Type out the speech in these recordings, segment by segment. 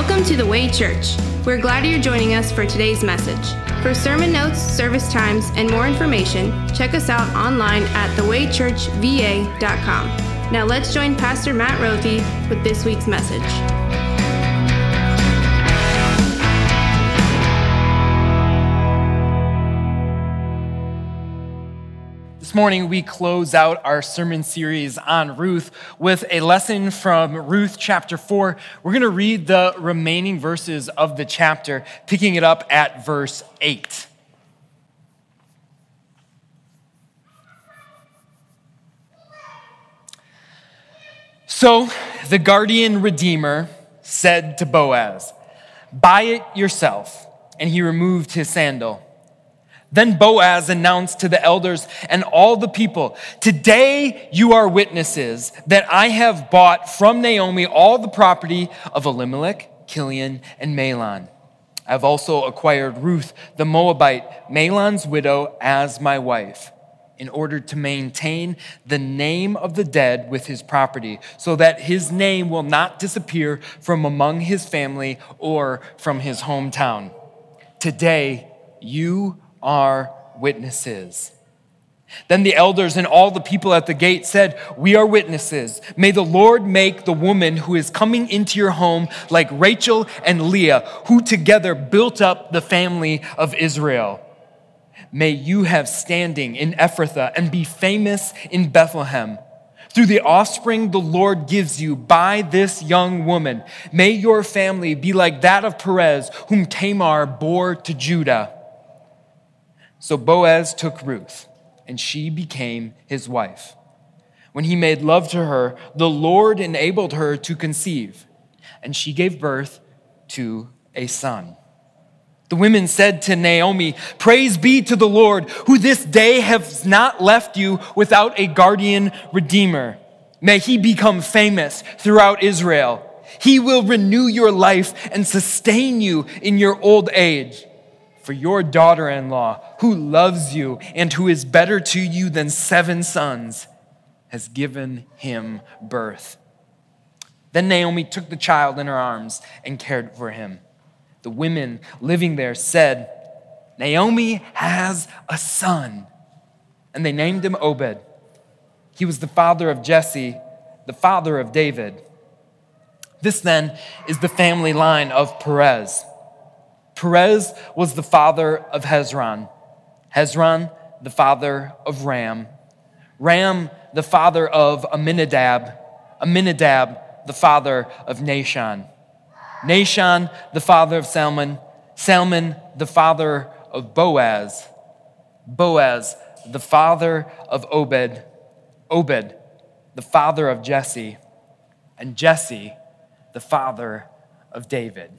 Welcome to the Way Church. We're glad you're joining us for today's message. For sermon notes, service times, and more information, check us out online at thewaychurchva.com. Now let's join Pastor Matt Rothy with this week's message. This morning, we close out our sermon series on Ruth with a lesson from Ruth chapter 4. We're going to read the remaining verses of the chapter, picking it up at verse 8. So the guardian redeemer said to Boaz, Buy it yourself. And he removed his sandal. Then Boaz announced to the elders and all the people, Today you are witnesses that I have bought from Naomi all the property of Elimelech, Chilion, and Mahlon. I have also acquired Ruth the Moabite, Mahlon's widow, as my wife, in order to maintain the name of the dead with his property, so that his name will not disappear from among his family or from his hometown. Today you are witnesses. Then the elders and all the people at the gate said, We are witnesses. May the Lord make the woman who is coming into your home like Rachel and Leah, who together built up the family of Israel. May you have standing in Ephrathah and be famous in Bethlehem. Through the offspring the Lord gives you by this young woman, may your family be like that of Perez, whom Tamar bore to Judah. So Boaz took Ruth, and she became his wife. When he made love to her, the Lord enabled her to conceive, and she gave birth to a son. The women said to Naomi, Praise be to the Lord, who this day has not left you without a guardian redeemer. May he become famous throughout Israel. He will renew your life and sustain you in your old age for your daughter in law, who loves you and who is better to you than seven sons, has given him birth. Then Naomi took the child in her arms and cared for him. The women living there said, Naomi has a son. And they named him Obed. He was the father of Jesse, the father of David. This then is the family line of Perez. Perez was the father of Hezron, Hezron, the father of Ram, Ram, the father of Aminadab, Aminadab, the father of Nahshon, Nahshon, the father of Salmon, Salmon, the father of Boaz, Boaz, the father of Obed, Obed, the father of Jesse, and Jesse, the father of David.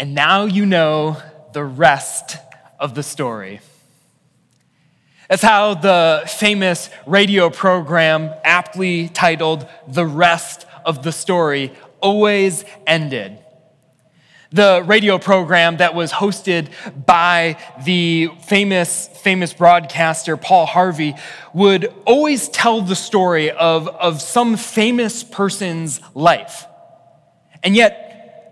And now you know the rest of the story. That's how the famous radio program, aptly titled The Rest of the Story, always ended. The radio program that was hosted by the famous, famous broadcaster Paul Harvey would always tell the story of, of some famous person's life. And yet,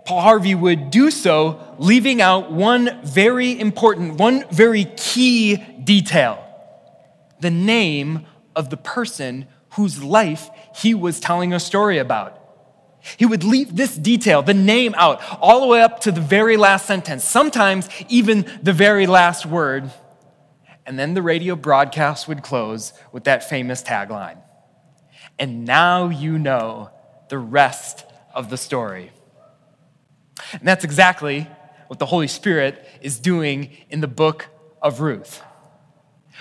Paul Harvey would do so, leaving out one very important, one very key detail the name of the person whose life he was telling a story about. He would leave this detail, the name out, all the way up to the very last sentence, sometimes even the very last word. And then the radio broadcast would close with that famous tagline. And now you know the rest of the story. And that's exactly what the Holy Spirit is doing in the book of Ruth.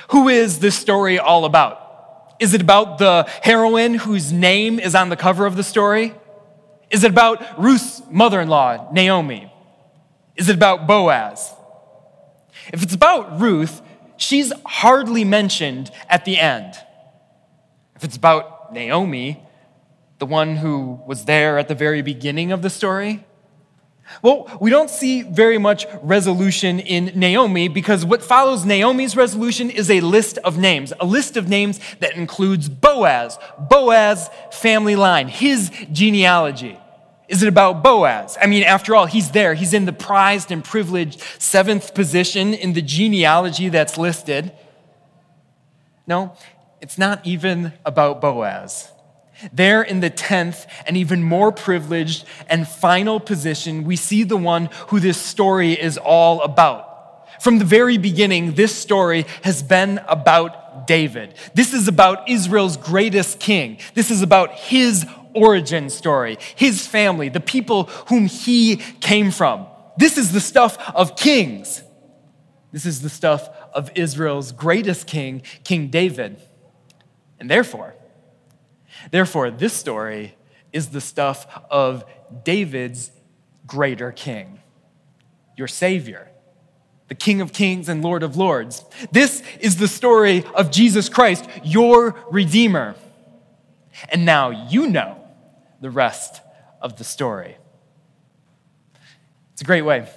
Who is this story all about? Is it about the heroine whose name is on the cover of the story? Is it about Ruth's mother in law, Naomi? Is it about Boaz? If it's about Ruth, she's hardly mentioned at the end. If it's about Naomi, the one who was there at the very beginning of the story, Well, we don't see very much resolution in Naomi because what follows Naomi's resolution is a list of names, a list of names that includes Boaz, Boaz family line, his genealogy. Is it about Boaz? I mean, after all, he's there. He's in the prized and privileged seventh position in the genealogy that's listed. No, it's not even about Boaz. There in the 10th and even more privileged and final position, we see the one who this story is all about. From the very beginning, this story has been about David. This is about Israel's greatest king. This is about his origin story, his family, the people whom he came from. This is the stuff of kings. This is the stuff of Israel's greatest king, King David. And therefore, Therefore, this story is the stuff of David's greater king, your Savior, the King of Kings and Lord of Lords. This is the story of Jesus Christ, your Redeemer. And now you know the rest of the story. It's a great way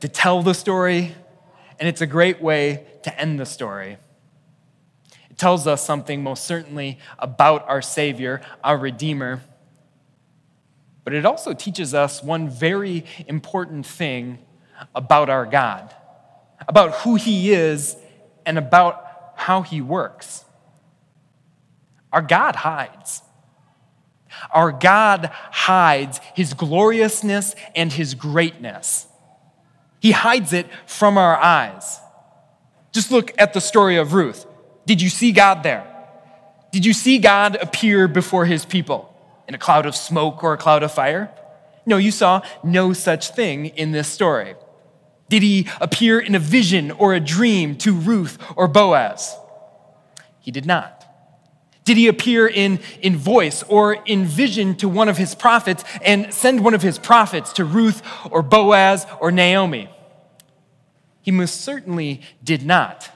to tell the story, and it's a great way to end the story tells us something most certainly about our Savior, our Redeemer. But it also teaches us one very important thing about our God, about who He is, and about how He works. Our God hides. Our God hides His gloriousness and His greatness. He hides it from our eyes. Just look at the story of Ruth. Did you see God there? Did you see God appear before his people in a cloud of smoke or a cloud of fire? No, you saw no such thing in this story. Did he appear in a vision or a dream to Ruth or Boaz? He did not. Did he appear in, in voice or in vision to one of his prophets and send one of his prophets to Ruth or Boaz or Naomi? He most certainly did not.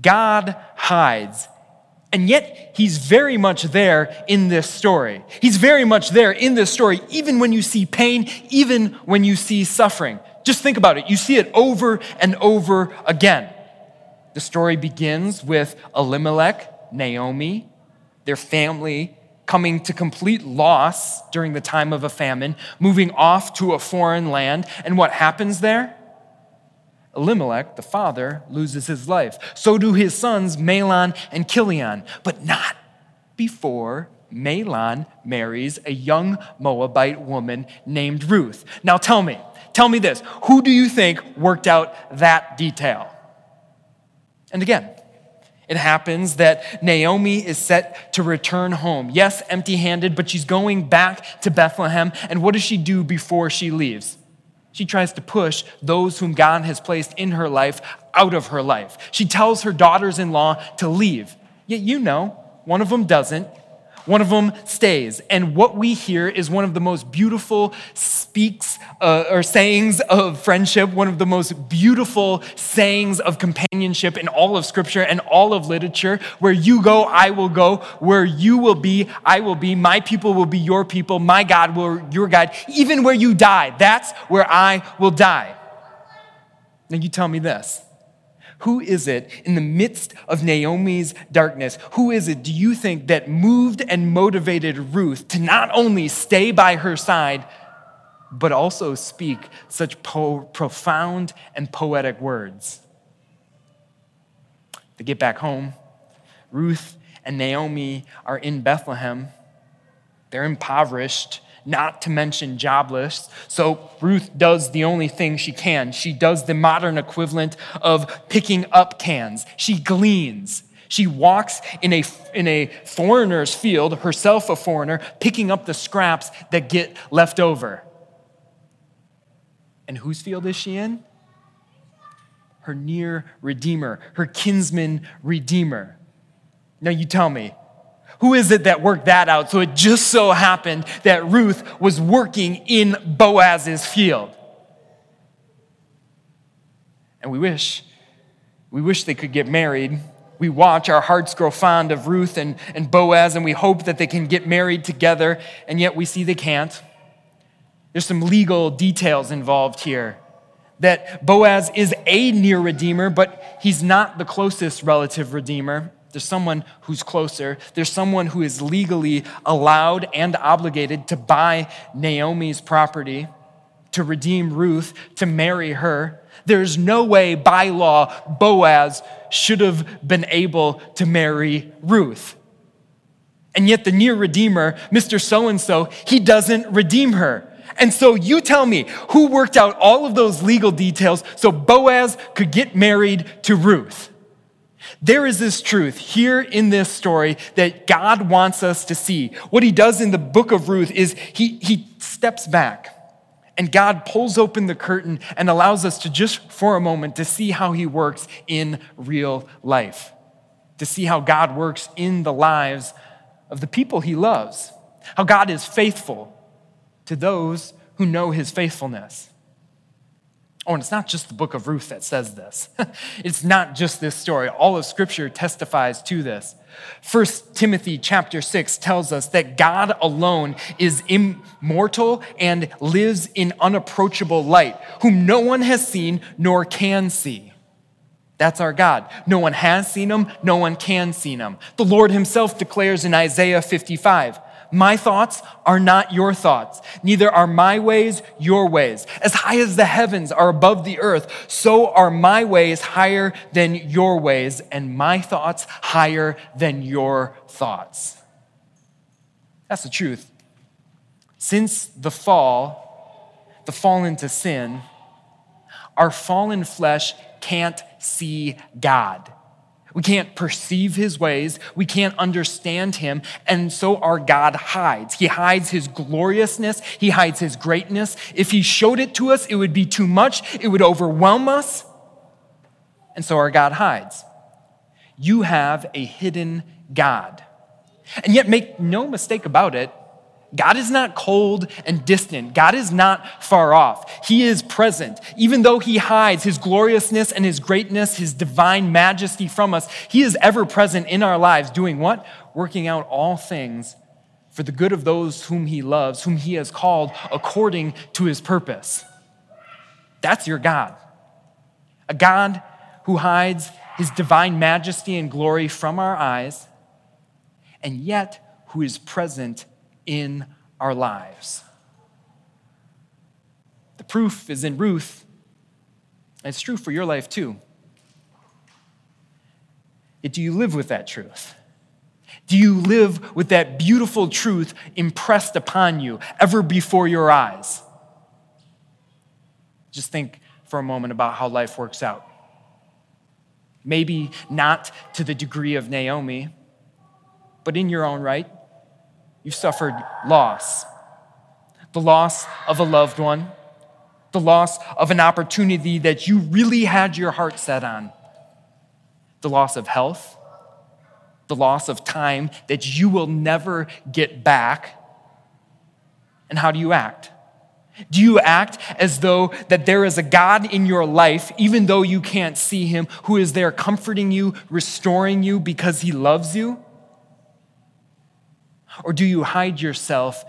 God hides. And yet, he's very much there in this story. He's very much there in this story, even when you see pain, even when you see suffering. Just think about it. You see it over and over again. The story begins with Elimelech, Naomi, their family coming to complete loss during the time of a famine, moving off to a foreign land. And what happens there? Elimelech, the father, loses his life. So do his sons, Mahlon and Chilion, but not before Mahlon marries a young Moabite woman named Ruth. Now tell me, tell me this who do you think worked out that detail? And again, it happens that Naomi is set to return home. Yes, empty handed, but she's going back to Bethlehem. And what does she do before she leaves? She tries to push those whom God has placed in her life out of her life. She tells her daughters in law to leave. Yet you know, one of them doesn't. One of them stays. And what we hear is one of the most beautiful speaks uh, or sayings of friendship, one of the most beautiful sayings of companionship in all of Scripture and all of literature. Where you go, I will go. Where you will be, I will be. My people will be your people. My God will your God. Even where you die, that's where I will die. Now you tell me this. Who is it in the midst of Naomi's darkness? Who is it, do you think, that moved and motivated Ruth to not only stay by her side, but also speak such po- profound and poetic words? To get back home, Ruth and Naomi are in Bethlehem. They're impoverished not to mention jobless. So Ruth does the only thing she can. She does the modern equivalent of picking up cans. She gleans. She walks in a, in a foreigner's field, herself a foreigner, picking up the scraps that get left over. And whose field is she in? Her near Redeemer, her kinsman Redeemer. Now you tell me, who is it that worked that out? So it just so happened that Ruth was working in Boaz's field. And we wish, we wish they could get married. We watch, our hearts grow fond of Ruth and, and Boaz, and we hope that they can get married together, and yet we see they can't. There's some legal details involved here. That Boaz is a near redeemer, but he's not the closest relative redeemer. There's someone who's closer. There's someone who is legally allowed and obligated to buy Naomi's property, to redeem Ruth, to marry her. There's no way by law Boaz should have been able to marry Ruth. And yet, the near redeemer, Mr. So and so, he doesn't redeem her. And so, you tell me who worked out all of those legal details so Boaz could get married to Ruth. There is this truth here in this story that God wants us to see. What he does in the book of Ruth is he, he steps back and God pulls open the curtain and allows us to just for a moment to see how he works in real life, to see how God works in the lives of the people he loves, how God is faithful to those who know his faithfulness. Oh, and it's not just the book of Ruth that says this. it's not just this story. All of scripture testifies to this. First Timothy chapter 6 tells us that God alone is immortal and lives in unapproachable light, whom no one has seen nor can see. That's our God. No one has seen him, no one can see him. The Lord himself declares in Isaiah 55 my thoughts are not your thoughts, neither are my ways your ways. As high as the heavens are above the earth, so are my ways higher than your ways, and my thoughts higher than your thoughts. That's the truth. Since the fall, the fall into sin, our fallen flesh can't see God. We can't perceive his ways. We can't understand him. And so our God hides. He hides his gloriousness. He hides his greatness. If he showed it to us, it would be too much. It would overwhelm us. And so our God hides. You have a hidden God. And yet, make no mistake about it, God is not cold and distant. God is not far off. He is present. Even though He hides His gloriousness and His greatness, His divine majesty from us, He is ever present in our lives, doing what? Working out all things for the good of those whom He loves, whom He has called according to His purpose. That's your God. A God who hides His divine majesty and glory from our eyes, and yet who is present in our lives. The proof is in Ruth, and it's true for your life too. Do you live with that truth? Do you live with that beautiful truth impressed upon you ever before your eyes? Just think for a moment about how life works out. Maybe not to the degree of Naomi, but in your own right. You've suffered loss the loss of a loved one, the loss of an opportunity that you really had your heart set on, the loss of health, the loss of time that you will never get back. And how do you act? Do you act as though that there is a God in your life, even though you can't see him, who is there comforting you, restoring you because he loves you? Or do you hide yourself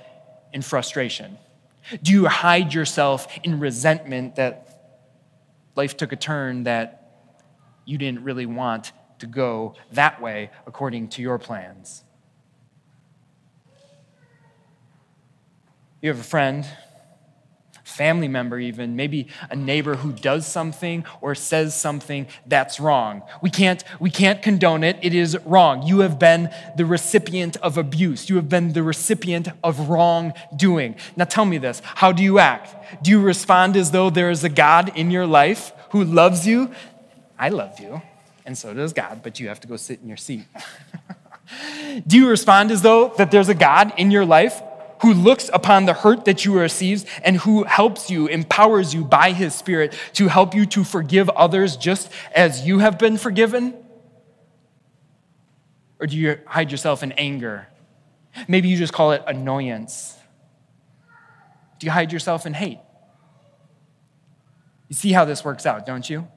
in frustration? Do you hide yourself in resentment that life took a turn that you didn't really want to go that way according to your plans? You have a friend family member, even, maybe a neighbor who does something or says something that's wrong. We can't, we can't condone it. It is wrong. You have been the recipient of abuse, you have been the recipient of wrongdoing. Now tell me this how do you act? Do you respond as though there is a God in your life who loves you? I love you, and so does God, but you have to go sit in your seat. do you respond as though that there's a God in your life who looks upon the hurt that you received and who helps you, empowers you by his Spirit to help you to forgive others just as you have been forgiven? Or do you hide yourself in anger? Maybe you just call it annoyance. Do you hide yourself in hate? You see how this works out, don't you?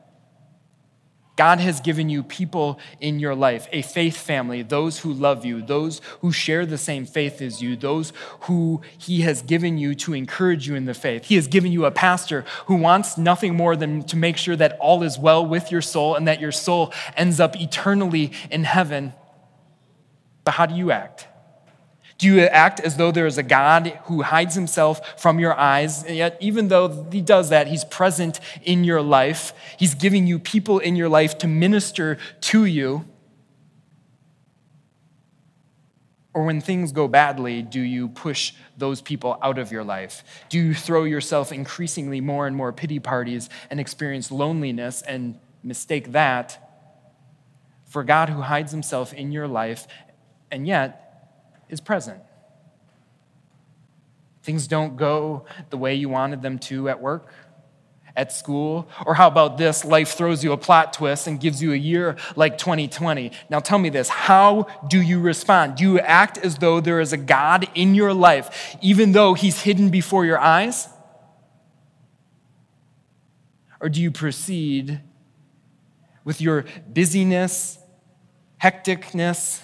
God has given you people in your life, a faith family, those who love you, those who share the same faith as you, those who He has given you to encourage you in the faith. He has given you a pastor who wants nothing more than to make sure that all is well with your soul and that your soul ends up eternally in heaven. But how do you act? Do you act as though there is a God who hides himself from your eyes? And yet, even though he does that, he's present in your life. He's giving you people in your life to minister to you. Or when things go badly, do you push those people out of your life? Do you throw yourself increasingly more and more pity parties and experience loneliness and mistake that for God who hides himself in your life and yet is present. Things don't go the way you wanted them to at work, at school, or how about this? Life throws you a plot twist and gives you a year like 2020. Now tell me this how do you respond? Do you act as though there is a God in your life, even though he's hidden before your eyes? Or do you proceed with your busyness, hecticness,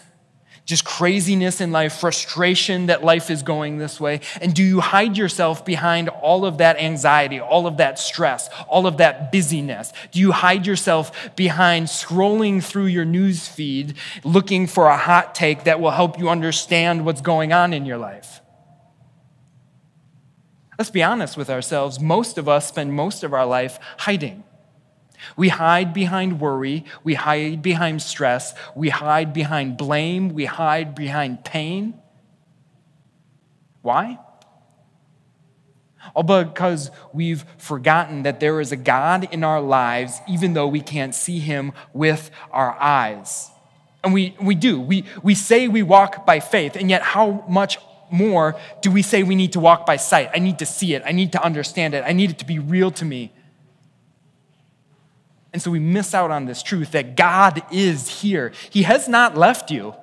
just craziness in life, frustration that life is going this way? And do you hide yourself behind all of that anxiety, all of that stress, all of that busyness? Do you hide yourself behind scrolling through your news feed looking for a hot take that will help you understand what's going on in your life? Let's be honest with ourselves. Most of us spend most of our life hiding. We hide behind worry. We hide behind stress. We hide behind blame. We hide behind pain. Why? All because we've forgotten that there is a God in our lives, even though we can't see him with our eyes. And we, we do. We, we say we walk by faith, and yet how much more do we say we need to walk by sight? I need to see it. I need to understand it. I need it to be real to me. And so we miss out on this truth that God is here. He has not left you,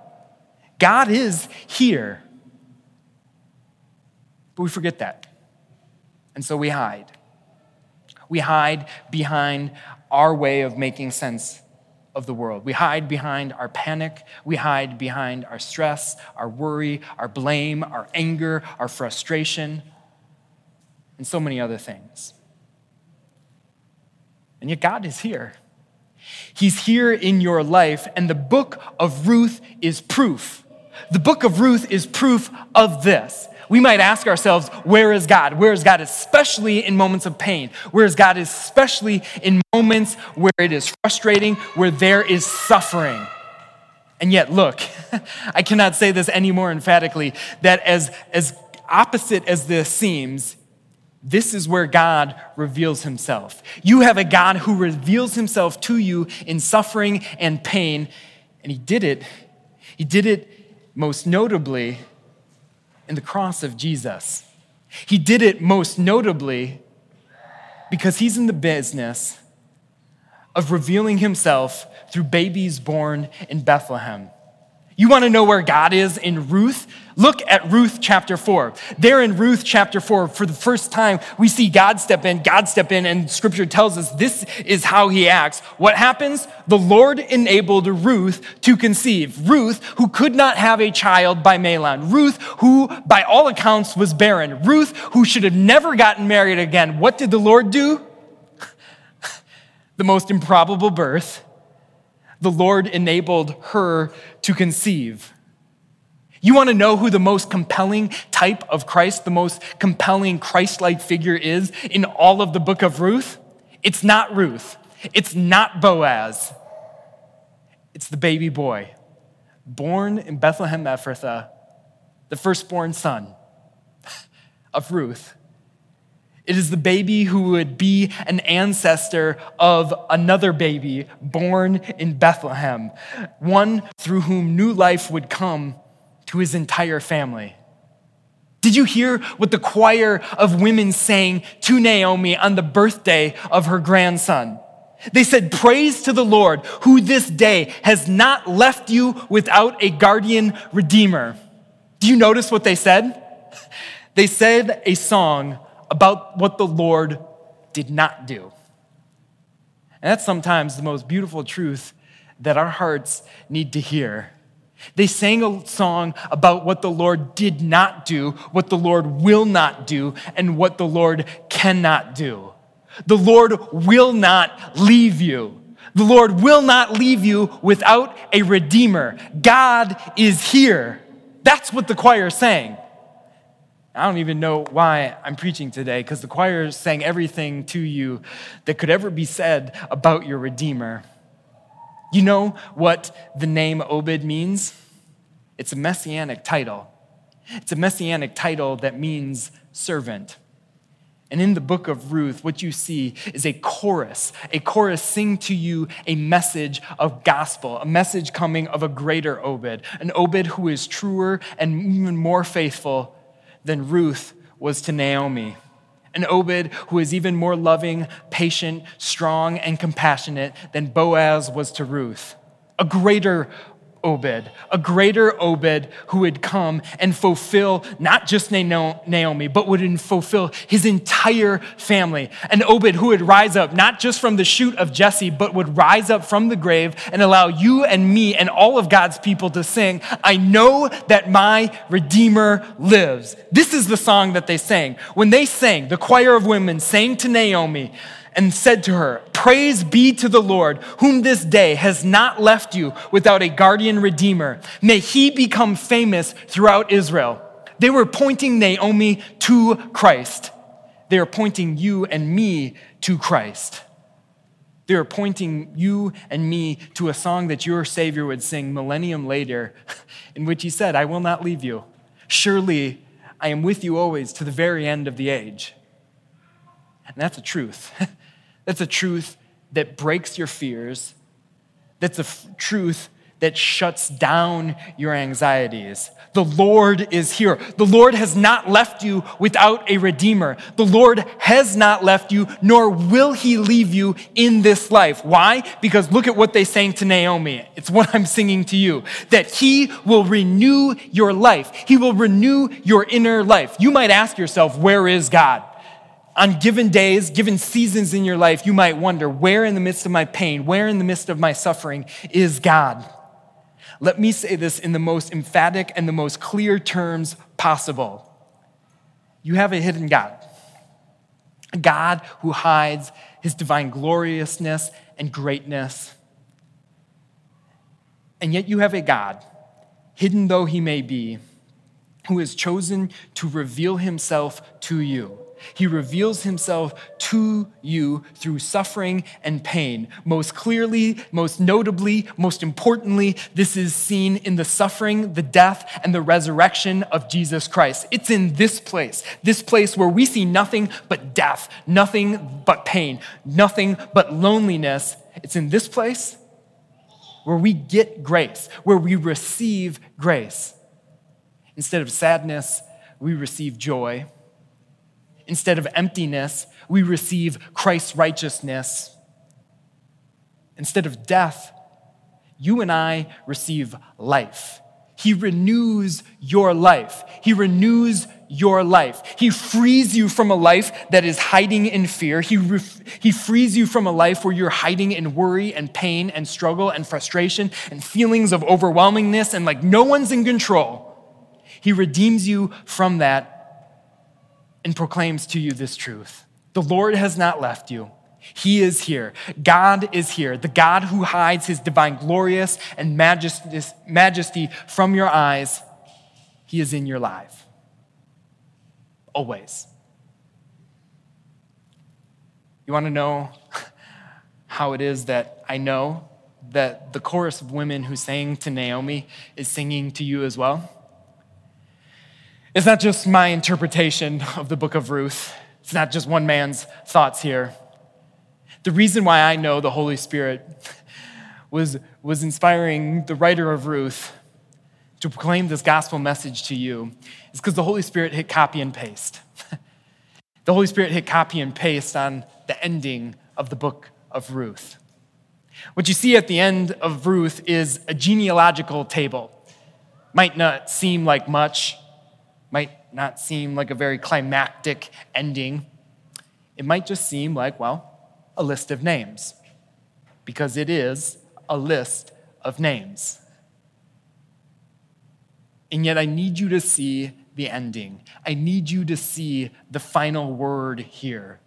God is here. But we forget that. And so we hide. We hide behind our way of making sense of the world. We hide behind our panic. We hide behind our stress, our worry, our blame, our anger, our frustration, and so many other things. And yet, God is here. He's here in your life, and the book of Ruth is proof. The book of Ruth is proof of this. We might ask ourselves, where is God? Where is God, especially in moments of pain? Where is God, especially in moments where it is frustrating, where there is suffering? And yet, look, I cannot say this any more emphatically that as, as opposite as this seems, this is where God reveals himself. You have a God who reveals himself to you in suffering and pain, and he did it. He did it most notably in the cross of Jesus. He did it most notably because he's in the business of revealing himself through babies born in Bethlehem. You want to know where God is in Ruth? Look at Ruth chapter 4. There in Ruth chapter 4, for the first time, we see God step in, God step in, and scripture tells us this is how he acts. What happens? The Lord enabled Ruth to conceive. Ruth, who could not have a child by Mahlon. Ruth, who by all accounts was barren. Ruth, who should have never gotten married again. What did the Lord do? the most improbable birth the Lord enabled her to conceive. You want to know who the most compelling type of Christ, the most compelling Christ like figure is in all of the book of Ruth? It's not Ruth. It's not Boaz. It's the baby boy, born in Bethlehem Ephrathah, the firstborn son of Ruth. It is the baby who would be an ancestor of another baby born in Bethlehem, one through whom new life would come to his entire family. Did you hear what the choir of women sang to Naomi on the birthday of her grandson? They said, Praise to the Lord, who this day has not left you without a guardian redeemer. Do you notice what they said? They said a song about what the Lord did not do. And that's sometimes the most beautiful truth that our hearts need to hear. They sang a song about what the Lord did not do, what the Lord will not do, and what the Lord cannot do. The Lord will not leave you. The Lord will not leave you without a redeemer. God is here. That's what the choir is saying. I don't even know why I'm preaching today because the choir sang everything to you that could ever be said about your Redeemer. You know what the name Obed means? It's a messianic title. It's a messianic title that means servant. And in the book of Ruth, what you see is a chorus. A chorus sing to you a message of gospel, a message coming of a greater Obed, an Obed who is truer and even more faithful than Ruth was to Naomi. An Obed who is even more loving, patient, strong, and compassionate than Boaz was to Ruth. A greater Obed, a greater Obed who would come and fulfill not just Naomi, but would fulfill his entire family. An Obed who would rise up not just from the shoot of Jesse, but would rise up from the grave and allow you and me and all of God's people to sing, I know that my Redeemer lives. This is the song that they sang. When they sang, the choir of women sang to Naomi, and said to her, Praise be to the Lord, whom this day has not left you without a guardian redeemer. May he become famous throughout Israel. They were pointing Naomi to Christ. They are pointing you and me to Christ. They are pointing you and me to a song that your Savior would sing millennium later, in which he said, I will not leave you. Surely I am with you always to the very end of the age. And that's the truth. That's a truth that breaks your fears. That's a f- truth that shuts down your anxieties. The Lord is here. The Lord has not left you without a Redeemer. The Lord has not left you, nor will He leave you in this life. Why? Because look at what they sang to Naomi. It's what I'm singing to you that He will renew your life, He will renew your inner life. You might ask yourself, Where is God? On given days, given seasons in your life, you might wonder where in the midst of my pain, where in the midst of my suffering is God? Let me say this in the most emphatic and the most clear terms possible. You have a hidden God, a God who hides his divine gloriousness and greatness. And yet you have a God, hidden though he may be, who has chosen to reveal himself to you he reveals himself to you through suffering and pain. Most clearly, most notably, most importantly, this is seen in the suffering, the death, and the resurrection of Jesus Christ. It's in this place, this place where we see nothing but death, nothing but pain, nothing but loneliness. It's in this place where we get grace, where we receive grace. Instead of sadness, we receive joy. Instead of emptiness, we receive Christ's righteousness. Instead of death, you and I receive life. He renews your life. He renews your life. He frees you from a life that is hiding in fear. He, he frees you from a life where you're hiding in worry and pain and struggle and frustration and feelings of overwhelmingness and like no one's in control. He redeems you from that and proclaims to you this truth The Lord has not left you. He is here. God is here. The God who hides his divine glorious and majesty from your eyes, he is in your life. Always. You want to know how it is that I know that the chorus of women who sang to Naomi is singing to you as well? It's not just my interpretation of the book of Ruth, it's not just one man's thoughts here. The reason why I know the Holy Spirit was, was inspiring the writer of Ruth to proclaim this gospel message to you is because the Holy Spirit hit copy and paste. the Holy Spirit hit copy and paste on the ending of the book of Ruth. What you see at the end of Ruth is a genealogical table. Might not seem like much, might not seem like a very climactic ending. It might just seem like, well, a list of names. because it is a list of names. And yet, I need you to see the ending. I need you to see the final word here.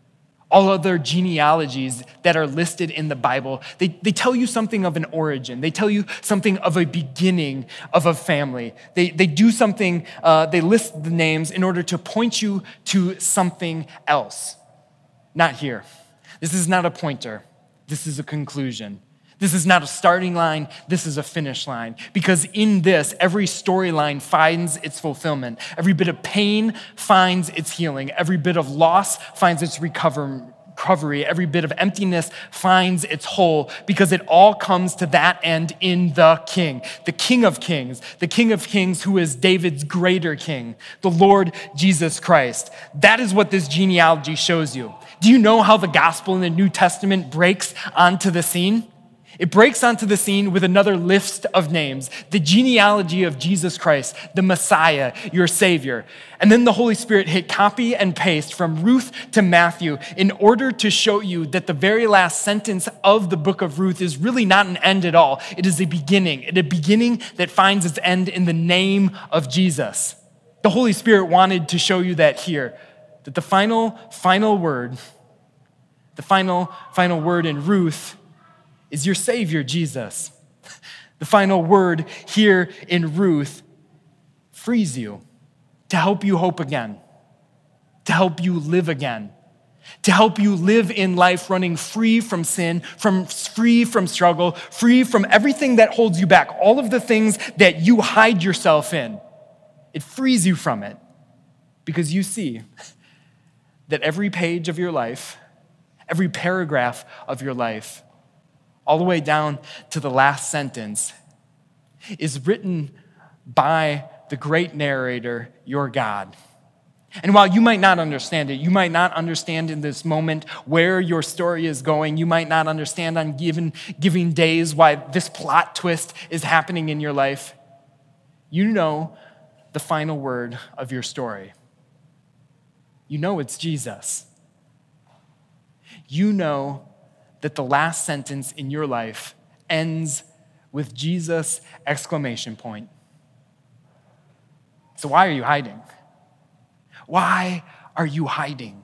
All other genealogies that are listed in the Bible, they, they tell you something of an origin. They tell you something of a beginning of a family. They, they do something, uh, they list the names in order to point you to something else. Not here. This is not a pointer, this is a conclusion. This is not a starting line, this is a finish line. Because in this, every storyline finds its fulfillment. Every bit of pain finds its healing. Every bit of loss finds its recovery. Every bit of emptiness finds its whole because it all comes to that end in the King, the King of Kings, the King of Kings who is David's greater King, the Lord Jesus Christ. That is what this genealogy shows you. Do you know how the gospel in the New Testament breaks onto the scene? It breaks onto the scene with another list of names the genealogy of Jesus Christ, the Messiah, your Savior. And then the Holy Spirit hit copy and paste from Ruth to Matthew in order to show you that the very last sentence of the book of Ruth is really not an end at all. It is a beginning, a beginning that finds its end in the name of Jesus. The Holy Spirit wanted to show you that here, that the final, final word, the final, final word in Ruth is your Savior, Jesus. The final word here in Ruth frees you to help you hope again, to help you live again, to help you live in life running free from sin, from free from struggle, free from everything that holds you back, all of the things that you hide yourself in. It frees you from it because you see that every page of your life, every paragraph of your life all the way down to the last sentence, is written by the great narrator, your God. And while you might not understand it, you might not understand in this moment where your story is going, you might not understand on given, giving days why this plot twist is happening in your life, you know the final word of your story. You know it's Jesus. You know that the last sentence in your life ends with Jesus exclamation point. So why are you hiding? Why are you hiding?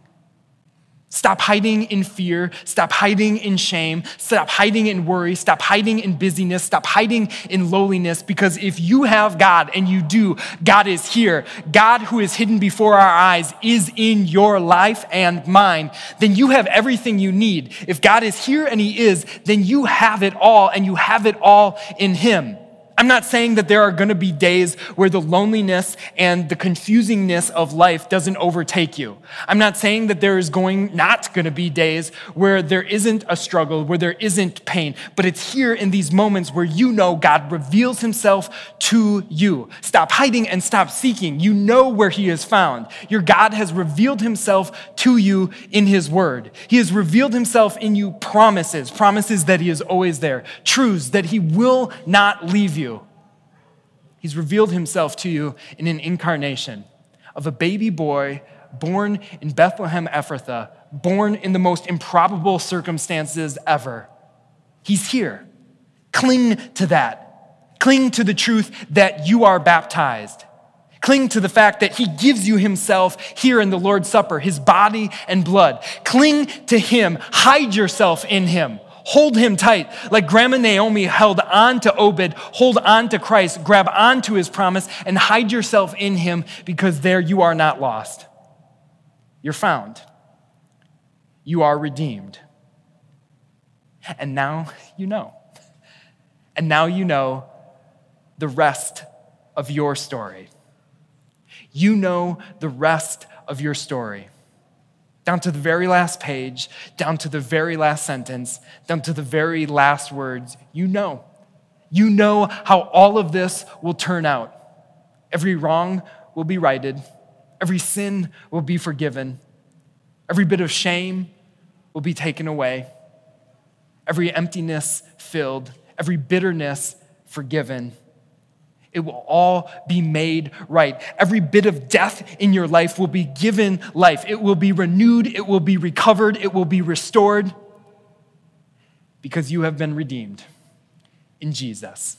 Stop hiding in fear. Stop hiding in shame. Stop hiding in worry. Stop hiding in busyness. Stop hiding in lowliness. Because if you have God, and you do, God is here. God, who is hidden before our eyes, is in your life and mine. Then you have everything you need. If God is here and He is, then you have it all, and you have it all in Him. I'm not saying that there are going to be days where the loneliness and the confusingness of life doesn't overtake you. I'm not saying that there is going not going to be days where there isn't a struggle, where there isn't pain, but it's here in these moments where you know God reveals himself to you. Stop hiding and stop seeking. You know where he is found. Your God has revealed himself to you in his word. He has revealed himself in you promises, promises that he is always there, truths that he will not leave you He's revealed himself to you in an incarnation of a baby boy born in Bethlehem Ephrathah, born in the most improbable circumstances ever. He's here. Cling to that. Cling to the truth that you are baptized. Cling to the fact that he gives you himself here in the Lord's Supper, his body and blood. Cling to him. Hide yourself in him. Hold him tight, like Grandma Naomi held on to Obed. Hold on to Christ, grab on to his promise, and hide yourself in him because there you are not lost. You're found. You are redeemed. And now you know. And now you know the rest of your story. You know the rest of your story down to the very last page, down to the very last sentence, down to the very last words. You know. You know how all of this will turn out. Every wrong will be righted, every sin will be forgiven, every bit of shame will be taken away, every emptiness filled, every bitterness forgiven it will all be made right. Every bit of death in your life will be given life. It will be renewed. It will be recovered. It will be restored. because you have been redeemed in Jesus.